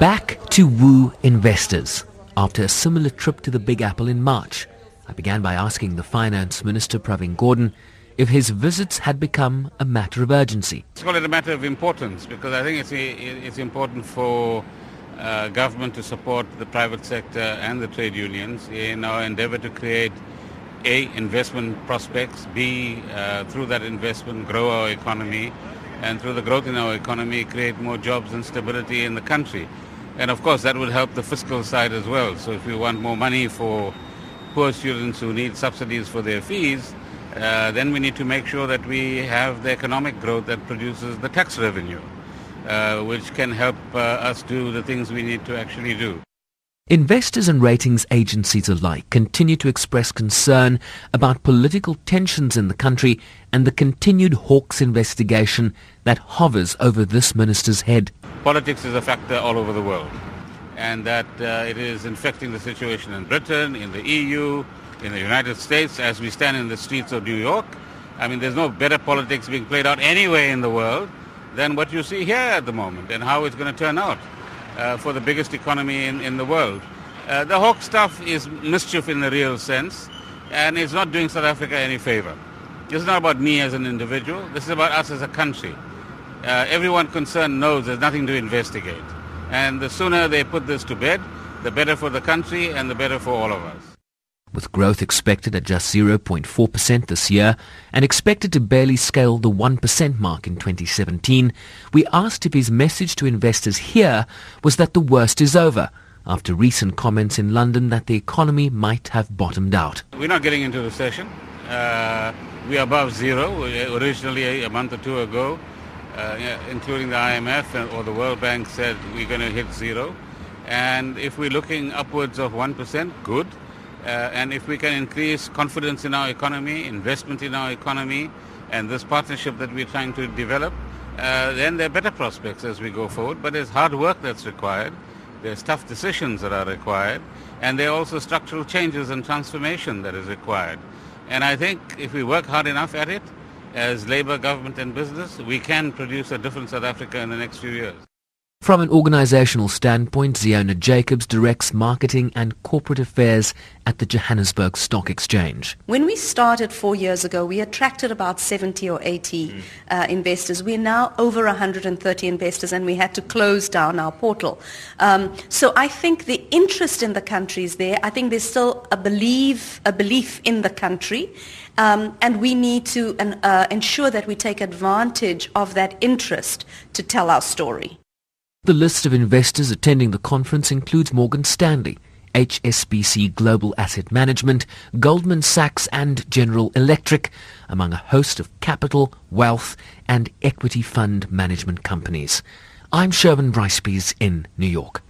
Back to woo investors. After a similar trip to the Big Apple in March, I began by asking the Finance Minister Pravin Gordhan if his visits had become a matter of urgency. Let's call it a matter of importance because I think it's, it's important for uh, government to support the private sector and the trade unions in our endeavor to create A, investment prospects, B, uh, through that investment grow our economy, and through the growth in our economy create more jobs and stability in the country. And of course that would help the fiscal side as well. So if we want more money for poor students who need subsidies for their fees, uh, then we need to make sure that we have the economic growth that produces the tax revenue, uh, which can help uh, us do the things we need to actually do. Investors and ratings agencies alike continue to express concern about political tensions in the country and the continued Hawks investigation that hovers over this minister's head. Politics is a factor all over the world and that uh, it is infecting the situation in Britain, in the EU, in the United States as we stand in the streets of New York. I mean, there's no better politics being played out anywhere in the world than what you see here at the moment and how it's going to turn out uh, for the biggest economy in, in the world. Uh, the Hawk stuff is mischief in the real sense and it's not doing South Africa any favor. This is not about me as an individual. This is about us as a country. Uh, everyone concerned knows there's nothing to investigate. And the sooner they put this to bed, the better for the country and the better for all of us. With growth expected at just 0.4% this year and expected to barely scale the 1% mark in 2017, we asked if his message to investors here was that the worst is over after recent comments in London that the economy might have bottomed out. We're not getting into recession. Uh, we are above zero. Originally, a month or two ago, uh, including the IMF or the World Bank said we're going to hit zero. And if we're looking upwards of 1%, good. Uh, and if we can increase confidence in our economy, investment in our economy, and this partnership that we're trying to develop, uh, then there are better prospects as we go forward. But there's hard work that's required. There's tough decisions that are required. And there are also structural changes and transformation that is required. And I think if we work hard enough at it, as Labour, government and business, we can produce a different South Africa in the next few years. From an organizational standpoint, Zeona Jacobs directs marketing and corporate affairs at the Johannesburg Stock Exchange. When we started four years ago, we attracted about 70 or 80 mm. uh, investors. We're now over 130 investors and we had to close down our portal. Um, so I think the interest in the country is there. I think there's still a belief, a belief in the country. Um, and we need to uh, ensure that we take advantage of that interest to tell our story. The list of investors attending the conference includes Morgan Stanley, HSBC Global Asset Management, Goldman Sachs and General Electric, among a host of capital, wealth and equity fund management companies. I'm Sherwin Bryce-Pease in New York.